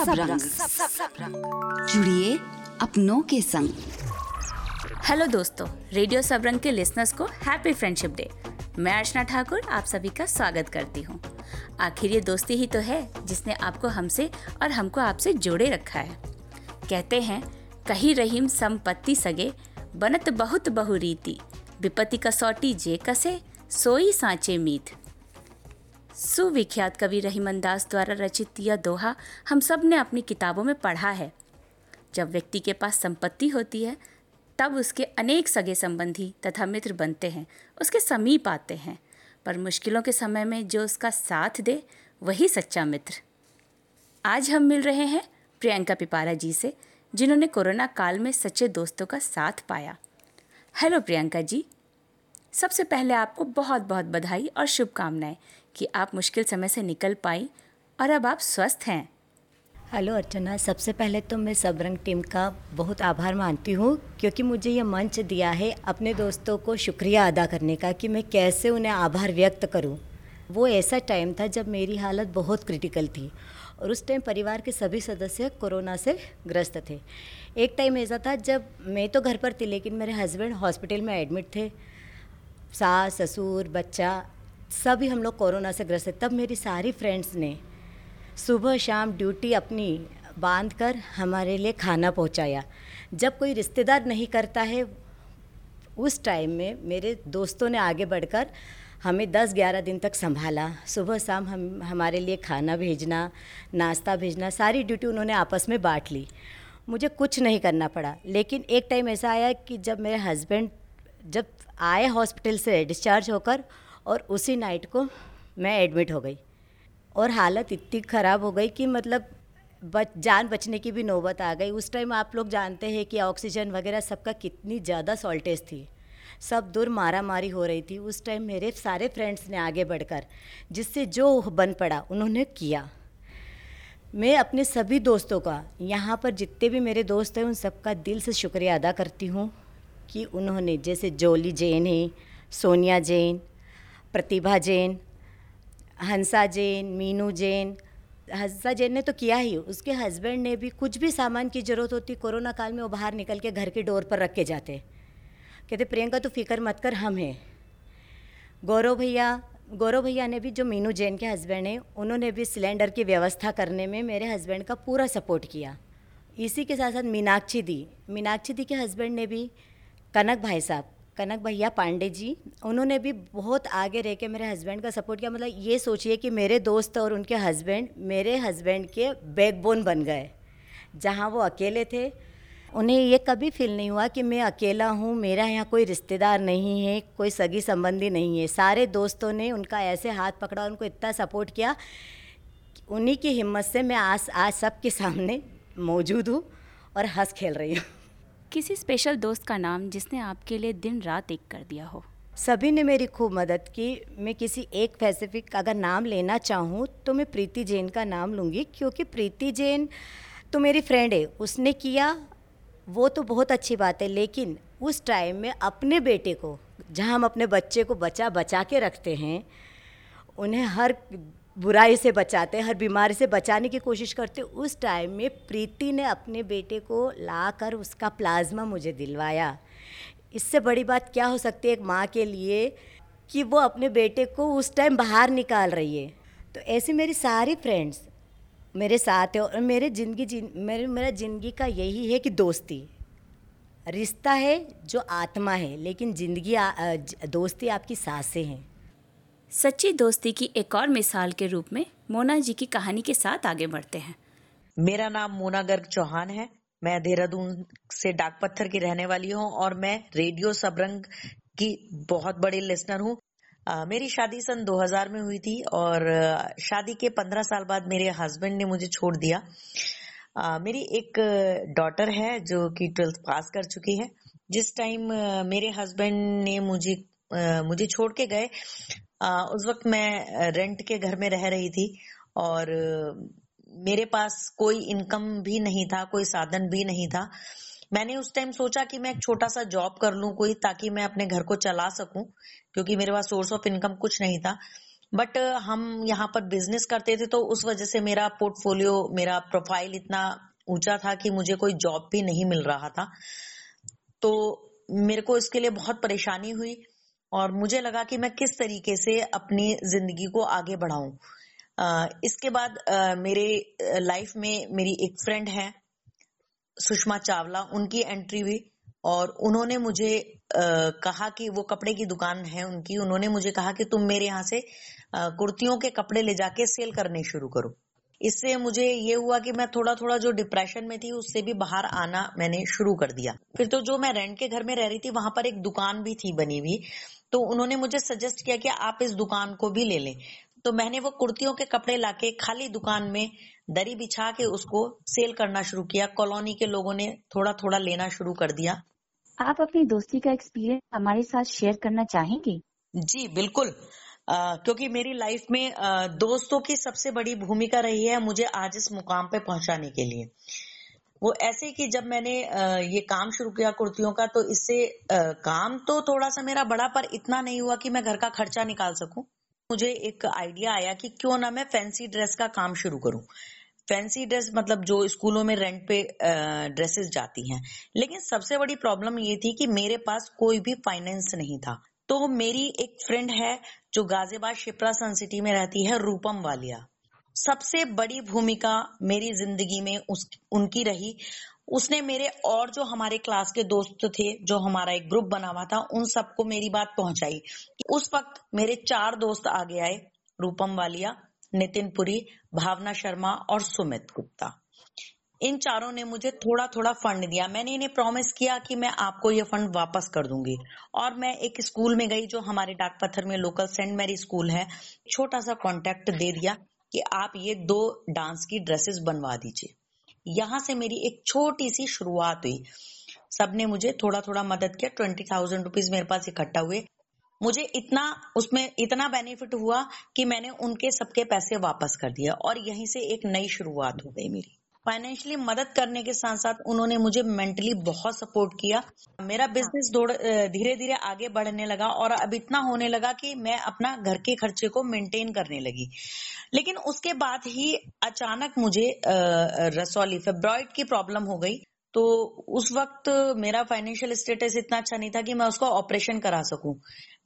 Radio Sabrang. जुड़िए अपनों के संग। हेलो दोस्तों, रेडियो सबरंग के लिसनर्स को हैप्पी फ्रेंडशिप डे। मैं अर्चना ठाकुर, आप सभी का स्वागत करती हूँ। आखिर ये दोस्ती ही तो है जिसने आपको हमसे और हमको आपसे जोड़े रखा है। कहते हैं, कही रहीम संपत्ति सगे, बनत बहुत बहु रीति। विपत्ति कसौटी जे कसे, सोई सांचे मीत। सुविख्यात कवि रहीमन दास द्वारा रचित यह दोहा हम सबने अपनी किताबों में पढ़ा है। जब व्यक्ति के पास संपत्ति होती है, तब उसके अनेक सगे संबंधी तथा मित्र बनते हैं, उसके समीप आते हैं। पर मुश्किलों के समय में जो उसका साथ दे, वही सच्चा मित्र। आज हम मिल रहे हैं प्रियंका पिपारा जी से, जिन्होंने कोरोना काल में सच्चे दोस्तों का साथ पाया। हेलो प्रियंका जी। सबसे पहले आपको बहुत बहुत बधाई और शुभकामनाएँ कि आप मुश्किल समय से निकल पाई और अब आप स्वस्थ हैं। हेलो अर्चना, सबसे पहले तो मैं सबरंग टीम का बहुत आभार मानती हूँ क्योंकि मुझे ये मंच दिया है अपने दोस्तों को शुक्रिया अदा करने का कि मैं कैसे उन्हें आभार व्यक्त करूँ। वो ऐसा टाइम था जब मेरी हालत बहुत क्रिटिकल थी और उस टाइम परिवार के सभी सदस्य कोरोना से ग्रस्त थे। एक टाइम ऐसा था जब मैं तो घर पर थी लेकिन मेरे हस्बैंड हॉस्पिटल में एडमिट थे। सास, ससुर, बच्चा, सभी हम लोग कोरोना से ग्रस्त। तब मेरी सारी फ्रेंड्स ने सुबह शाम ड्यूटी अपनी बाँध कर हमारे लिए खाना पहुँचाया। जब कोई रिश्तेदार नहीं करता है, उस टाइम में मेरे दोस्तों ने आगे बढ़कर हमें 10-11 दिन तक संभाला। सुबह शाम हम, हमारे लिए खाना भेजना, नाश्ता भेजना, सारी ड्यूटी उन्होंने आपस में बांट ली। मुझे कुछ नहीं करना पड़ा, लेकिन एक टाइम ऐसा आया कि जब मेरे हस्बैंड जब आए हॉस्पिटल से डिस्चार्ज होकर और उसी नाइट को मैं एडमिट हो गई। और हालत इतनी ख़राब हो गई कि मतलब बच, जान बचने की भी नौबत आ गई। उस टाइम आप लोग जानते हैं कि ऑक्सीजन वगैरह सबका कितनी ज़्यादा सॉल्टेज थी। सब दूर मारा मारी हो रही थी। उस टाइम मेरे सारे फ्रेंड्स ने आगे बढ़कर, जिससे जो बन पड़ा, उन्होंने किया। मैं अपने सभी दोस्तों का, यहाँ पर जितने भी मेरे दोस्त हैं, उन सबका दिल से शुक्रिया अदा करती हूँ। कि उन्होंने, जैसे जोली जैन है, सोनिया जैन, प्रतिभा जैन, हंसा जैन, मीनू जैन, हंसा जैन ने तो किया ही, उसके हस्बैंड ने भी कुछ भी सामान की ज़रूरत होती, कोरोना काल में वो बाहर निकल के घर के डोर पर रख के जाते। कहते, प्रियंका तो फ़िक्र मत कर, हम हैं। गौरव भैया गौरव भैया ने भी, जो मीनू जैन के हस्बैंड हैं, उन्होंने भी सिलेंडर की व्यवस्था करने में मेरे हस्बैंड का पूरा सपोर्ट किया। इसी के साथ साथ मीनाक्षी दी। मीनाक्षी दी के हस्बैंड ने भी कनक भाई साहब, कनक भैया पांडे जी, उन्होंने भी बहुत आगे रह के मेरे हस्बैंड का सपोर्ट किया। मतलब ये सोचिए कि मेरे दोस्त और उनके हस्बैंड मेरे हस्बैंड के बैकबोन बन गए, जहाँ वो अकेले थे। उन्हें ये कभी फील नहीं हुआ कि मैं अकेला हूँ, मेरा यहाँ कोई रिश्तेदार नहीं है, कोई सगी संबंधी नहीं है। सारे दोस्तों ने उनका ऐसे हाथ पकड़ा, उनको इतना सपोर्ट किया उन्हीं की हिम्मत से मैं आज आज सबके सामने मौजूद हूँ और हंस खेल रही हूँ। किसी स्पेशल दोस्त का नाम जिसने आपके लिए दिन रात एक कर दिया हो? सभी ने मेरी खूब मदद की। मैं किसी एक स्पेसिफिक अगर नाम लेना चाहूँ तो मैं प्रीति जैन का नाम लूँगी, क्योंकि प्रीति जैन तो मेरी फ्रेंड है। उसने किया, वो तो बहुत अच्छी बात है, लेकिन उस टाइम में अपने बेटे को, जहाँ हम अपने बच्चे को बचा बचा के रखते हैं, उन्हें हर बुराई से बचाते हैं, हर बीमारी से बचाने की कोशिश करते उस टाइम में प्रीति ने अपने बेटे को लाकर उसका प्लाज्मा मुझे दिलवाया। इससे बड़ी बात क्या हो सकती है एक माँ के लिए कि वो अपने बेटे को उस टाइम बाहर निकाल रही है? तो ऐसे मेरी सारी फ्रेंड्स मेरे साथ है और मेरे ज़िंदगी जिन मेरे, मेरा ज़िंदगी का यही है कि दोस्ती। रिश्ता है जो आत्मा है, लेकिन ज़िंदगी दोस्ती आपकी साँसें हैं। सच्ची दोस्ती की एक और मिसाल के रूप में मोना जी की कहानी के साथ आगे बढ़ते हैं। मेरा नाम मोना गर्ग चौहान है। मैं देहरादून से डाक पत्थर की रहने वाली हूँ और मैं रेडियो सबरंग की बहुत बड़ी लिसनर हूँ। मेरी शादी सन 2000 में हुई थी और शादी के 15 साल बाद मेरे हस्बैंड ने मुझे छोड़ दिया। आ, मेरी एक डॉटर है जो कि ट्वेल्थ पास कर चुकी है। जिस टाइम मेरे हस्बैंड ने मुझे आ, मुझे छोड़ के गए उस वक्त मैं रेंट के घर में रह रही थी और मेरे पास कोई इनकम भी नहीं था, कोई साधन भी नहीं था। मैंने उस टाइम सोचा कि मैं एक छोटा सा जॉब कर लूँ कोई, ताकि मैं अपने घर को चला सकूँ, क्योंकि मेरे पास सोर्स ऑफ़ इनकम कुछ नहीं था। बट हम यहाँ पर बिज़नेस करते थे तो उस वजह से मेरा पोर्टफोलियो मेरा प्रोफ़ाइल इतना ऊँचा था कि मुझे कोई जॉब भी नहीं मिल रहा था। तो मेरे को इसके लिए बहुत परेशानी हुई। और मुझे लगा कि मैं किस तरीके से अपनी ज़िंदगी को आगे बढ़ाऊं। इसके बाद मेरे लाइफ में मेरी एक फ्रेंड है, सुषमा चावला, उनकी एंट्री हुई और उन्होंने मुझे कहा कि वो कपड़े की दुकान है उनकी, उन्होंने मुझे कहा कि तुम मेरे यहाँ से कुर्तियों के कपड़े ले जाके सेल करने शुरू करो। इससे मुझे ये हुआ कि मैं थोड़ा थोड़ा जो डिप्रेशन में थी उससे भी बाहर आना मैंने शुरू कर दिया। फिर तो जो मैं रेंट के घर में रह रही थी वहाँ पर एक दुकान भी थी बनी हुई। तो उन्होंने मुझे सजेस्ट किया कि आप इस दुकान को भी ले लें। तो मैंने वो कुर्तियों के कपड़े लाके खाली दुकान में दरी बिछा के उसको सेल करना शुरू किया। कॉलोनी के लोगों ने थोड़ा थोड़ा लेना शुरू कर दिया। आप अपनी दोस्ती का एक्सपीरियंस हमारे साथ शेयर करना चाहेंगे? जी बिल्कुल। क्योंकि मेरी लाइफ में दोस्तों की सबसे बड़ी भूमिका रही है मुझे आज इस मुकाम पे पहुँचाने के लिए। वो ऐसे कि जब मैंने ये काम शुरू किया कुर्तियों का तो इससे काम तो थोड़ा सा मेरा बड़ा, पर इतना नहीं हुआ कि मैं घर का खर्चा निकाल सकूँ। मुझे एक आइडिया आया कि क्यों ना मैं फैंसी ड्रेस का काम शुरू करूँ। फैंसी ड्रेस मतलब जो स्कूलों में रेंट पे ड्रेसेस जाती हैं। लेकिन सबसे बड़ी प्रॉब्लम ये थी कि मेरे पास कोई भी फाइनेंस नहीं था। तो मेरी एक फ्रेंड है जो गाजियाबाद शिप्रा सन सिटी में रहती है, रूपम वालिया। सबसे बड़ी भूमिका मेरी ज़िंदगी में उस, उनकी रही। उसने मेरे और जो हमारे क्लास के दोस्त थे, जो हमारा एक ग्रुप बना हुआ था, उन सबको मेरी बात पहुंचाई। उस वक्त मेरे चार दोस्त आगे आए, रूपम वालिया, नितिन पुरी, भावना शर्मा और सुमित गुप्ता। इन चारों ने मुझे थोड़ा थोड़ा फंड दिया। मैंने इन्हें प्रॉमिस किया कि मैं आपको ये फंड वापस कर दूँगी। और मैं एक स्कूल में गई जो हमारे डाक पत्थर में लोकल सेंट मैरी स्कूल है। छोटा सा कॉन्टेक्ट दे दिया कि आप ये दो डांस की ड्रेसेस बनवा दीजिए। यहाँ से मेरी एक छोटी सी शुरुआत हुई। सबने मुझे थोड़ा थोड़ा मदद किया। ट्वेंटी थाउज़ेंड रुपीज़ मेरे पास इकट्ठा हुए। मुझे इतना, उसमें इतना बेनिफिट हुआ कि मैंने उनके सबके पैसे वापस कर दिया और यहीं से एक नई शुरुआत हो गई मेरी। फाइनेंशियली मदद करने के साथ साथ उन्होंने मुझे मेंटली बहुत सपोर्ट किया। मेरा बिज़नेस धीरे धीरे आगे बढ़ने लगा और अब इतना होने लगा कि मैं अपना घर के खर्चे को मेंटेन करने लगी। लेकिन उसके बाद ही अचानक मुझे रसौली फेब्रॉइड की प्रॉब्लम हो गई। तो उस वक्त मेरा फाइनेंशियल स्टेटस इतना अच्छा नहीं था कि मैं उसको ऑपरेशन करा सकूँ।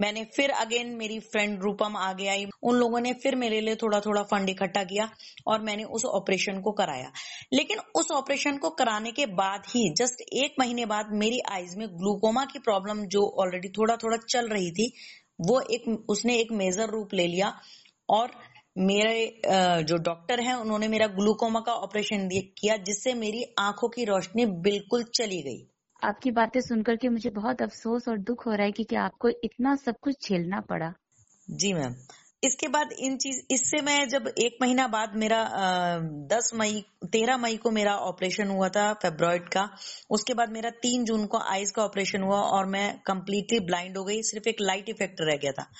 मैंने फिर अगेन मेरी फ्रेंड रूपम आगे आई। उन लोगों ने फिर मेरे लिए थोड़ा थोड़ा फंड इकट्ठा किया और मैंने उस ऑपरेशन को कराया। लेकिन उस ऑपरेशन को कराने के बाद ही जस्ट एक महीने बाद मेरी आईज में ग्लूकोमा की प्रॉब्लम जो ऑलरेडी थोड़ा थोड़ा चल रही थी, वो एक, उसने एक मेजर रूप ले लिया और मेरे जो डॉक्टर हैं उन्होंने मेरा ग्लूकोमा का ऑपरेशन किया जिससे मेरी आँखों की रोशनी बिल्कुल चली गई। आपकी बातें सुनकर के मुझे बहुत अफसोस और दुख हो रहा है कि, कि आपको इतना सब कुछ झेलना पड़ा। जी मैम। इसके बाद इन चीज़ इससे मैं जब एक महीना बाद मेरा दस मई तेरह मई को मेरा ऑपरेशन हुआ था फेब्रॉइड का उसके बाद मेरा तीन जून को आईज का ऑपरेशन हुआ और मैं कम्प्लीटली ब्लाइंड हो गई सिर्फ़ एक लाइट इफ़ेक्ट रह गया था।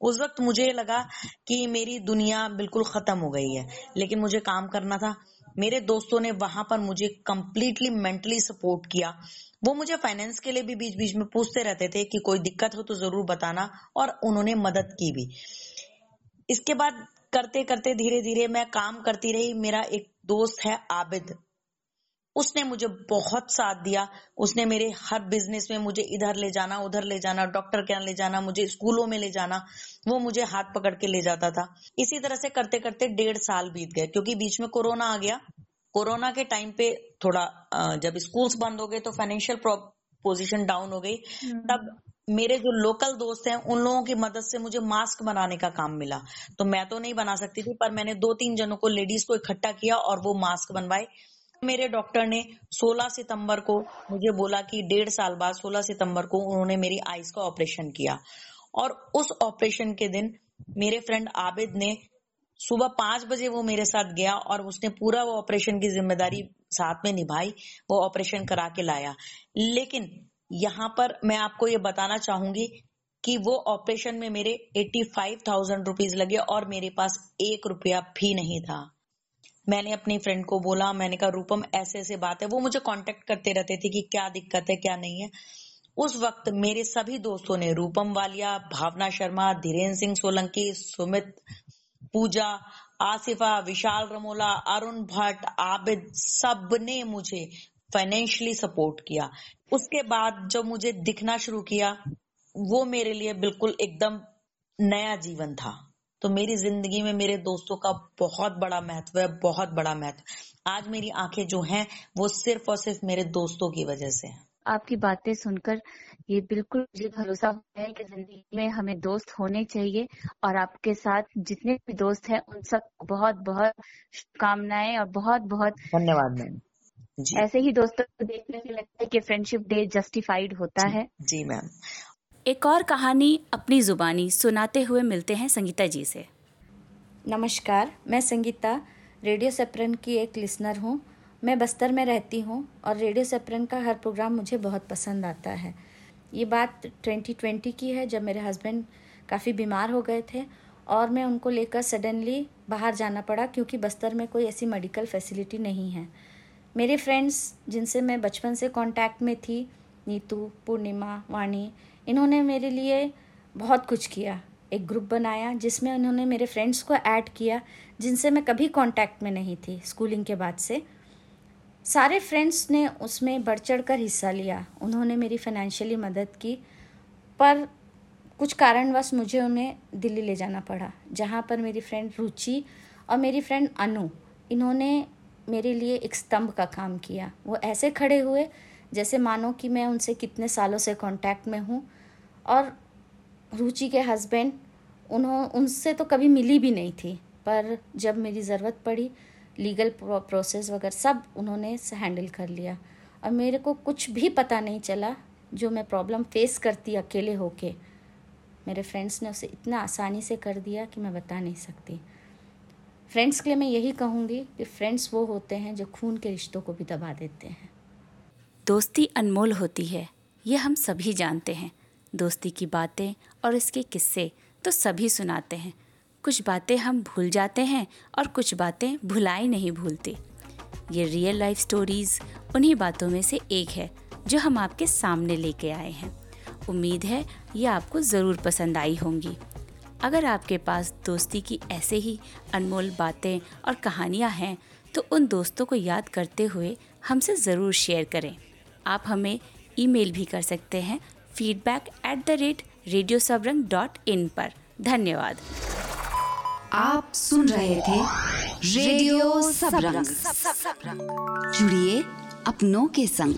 उस वक्त मुझे ये लगा कि मेरी दुनिया बिल्कुल खत्म हो गई है। लेकिन मुझे काम करना था। मेरे दोस्तों ने वहाँ पर मुझे कम्प्लीटली मेंटली सपोर्ट किया। वो मुझे फाइनेंस के लिए भी बीच बीच में पूछते रहते थे कि कोई दिक्कत हो तो ज़रूर बताना, और उन्होंने मदद की भी। इसके बाद करते करते धीरे धीरे मैं काम करती रही। मेरा एक दोस्त है आबिद। उसने मुझे बहुत साथ दिया। उसने मेरे हर बिज़नेस में मुझे इधर ले जाना उधर ले जाना डॉक्टर के यहाँ ले जाना मुझे स्कूलों में ले जाना वो मुझे हाथ पकड़ के ले जाता था। इसी तरह से करते करते डेढ़ साल बीत गए क्योंकि बीच में कोरोना आ गया। कोरोना के टाइम पे थोड़ा जब स्कूल्स बंद हो गए तो फाइनेंशियल पोजीशन डाउन हो गई। हम्म। तब मेरे जो लोकल दोस्त हैं उन लोगों की मदद से मुझे मास्क बनाने का काम मिला। तो मैं तो नहीं बना सकती थी पर मैंने दो तीन जनों को लेडीज़ को इकट्ठा किया और वो मास्क बनवाए। मेरे डॉक्टर ने 16 सितंबर को मुझे बोला कि डेढ़ साल बाद 16 सितंबर को उन्होंने मेरी आईज का ऑपरेशन किया। और उस ऑपरेशन के दिन मेरे फ्रेंड आबिद ने सुबह पाँच बजे वो मेरे साथ गया और उसने पूरा वो ऑपरेशन की ज़िम्मेदारी साथ में निभाई, वो ऑपरेशन करा के लाया। लेकिन यहाँ पर मैं आपको ये बताना चाहूँगी कि वो ऑपरेशन में मेरे एट्टी फाइव थाउज़ेंड रुपीज़ लगे और मेरे पास एक रुपया भी नहीं था। मैंने अपनी फ्रेंड को बोला, मैंने कहा, रूपम, ऐसे ऐसे बात है। वो मुझे कांटेक्ट करते रहते थे कि क्या दिक्कत है, क्या नहीं है। उस वक्त मेरे सभी दोस्तों ने, रूपम वालिया, भावना शर्मा, धीरेन्द्र सिंह सोलंकी, सुमित पूजा, आसिफा, विशाल रमोला, अरुण भट्ट, आबिद सबने मुझे फाइनेंशियली सपोर्ट किया। उसके बाद जब मुझे दिखना शुरू किया, वो मेरे लिए बिल्कुल एकदम नया जीवन था। तो मेरी ज़िंदगी में मेरे दोस्तों का बहुत बड़ा महत्व है बहुत बड़ा महत्व। आज मेरी आँखें जो हैं वो सिर्फ़ और सिर्फ़ मेरे दोस्तों की वजह से हैं। आपकी बातें सुनकर ये बिल्कुल मुझे भरोसा है कि ज़िंदगी में हमें दोस्त होने चाहिए और आपके साथ जितने भी दोस्त हैं उन सब बहुत बहुत शुभकामनाएँ और बहुत बहुत धन्यवाद मैम। ऐसे ही दोस्तों को देखने से लगता है कि फ्रेंडशिप डे जस्टिफाइड होता जी, है। जी मैम। एक और कहानी अपनी जुबानी सुनाते हुए मिलते हैं संगीता जी से। नमस्कार, मैं संगीता, रेडियो सेपरन की एक लिसनर हूँ। मैं बस्तर में रहती हूँ और रेडियो सेपरन का हर प्रोग्राम मुझे बहुत पसंद आता है। ये बात 2020 की है, जब मेरे हस्बैंड काफ़ी बीमार हो गए थे और मैं उनको लेकर सडनली बाहर जाना पड़ा क्योंकि बस्तर में कोई ऐसी मेडिकल फैसिलिटी नहीं है। मेरे फ्रेंड्स, जिनसे मैं बचपन से कांटेक्ट में थी, नीतू, पूर्णिमा, वाणी इन्होंने मेरे लिए बहुत कुछ किया, एक ग्रुप बनाया जिसमें उन्होंने मेरे फ्रेंड्स को ऐड किया, जिनसे मैं कभी कांटेक्ट में नहीं थी स्कूलिंग के बाद से। सारे फ्रेंड्स ने उसमें बढ़ चढ़ कर हिस्सा लिया, उन्होंने मेरी फाइनेंशियली मदद की, पर कुछ कारणवश मुझे उन्हें दिल्ली ले जाना पड़ा, जहाँ पर मेरी फ्रेंड रुचि और मेरी फ्रेंड अनु, इन्होंने मेरे लिए एक स्तंभ का काम किया। वो ऐसे खड़े हुए जैसे मानो कि मैं उनसे कितने सालों से कांटेक्ट में हूँ और रुचि के हस्बैंड उन्हों, उनसे तो कभी मिली भी नहीं थी, पर जब मेरी ज़रूरत पड़ी लीगल प्रोसेस वगैरह सब उन्होंने हैंडल कर लिया और मेरे को कुछ भी पता नहीं चला, जो मैं प्रॉब्लम फेस करती अकेले होके, मेरे फ्रेंड्स ने उसे इतना आसानी से कर दिया कि मैं बता नहीं सकती। फ्रेंड्स के लिए मैं यही कहूँगी कि फ्रेंड्स वो होते हैं जो खून के रिश्तों को भी दबा देते हैं। दोस्ती अनमोल होती है ये हम सभी जानते हैं। दोस्ती की बातें और इसके किस्से तो सभी सुनाते हैं। कुछ बातें हम भूल जाते हैं और कुछ बातें भुलाई नहीं भूलते। ये रियल लाइफ स्टोरीज़ उन्हीं बातों में से एक है, जो हम आपके सामने लेके आए हैं। उम्मीद है, ये आपको ज़रूर पसंद आई होंगी। अगर आपके पास दोस्ती की ऐसे ही अनमोल बातें और कहानियाँ हैं तो उन दोस्तों को याद करते हुए हमसे ज़रूर शेयर करें। आप हमें ईमेल भी कर सकते हैं feedback at the rate radio Sabrang dot in पर। धन्यवाद। आप सुन रहे थे रेडियो सबरंग जुड़िए अपनों के संग।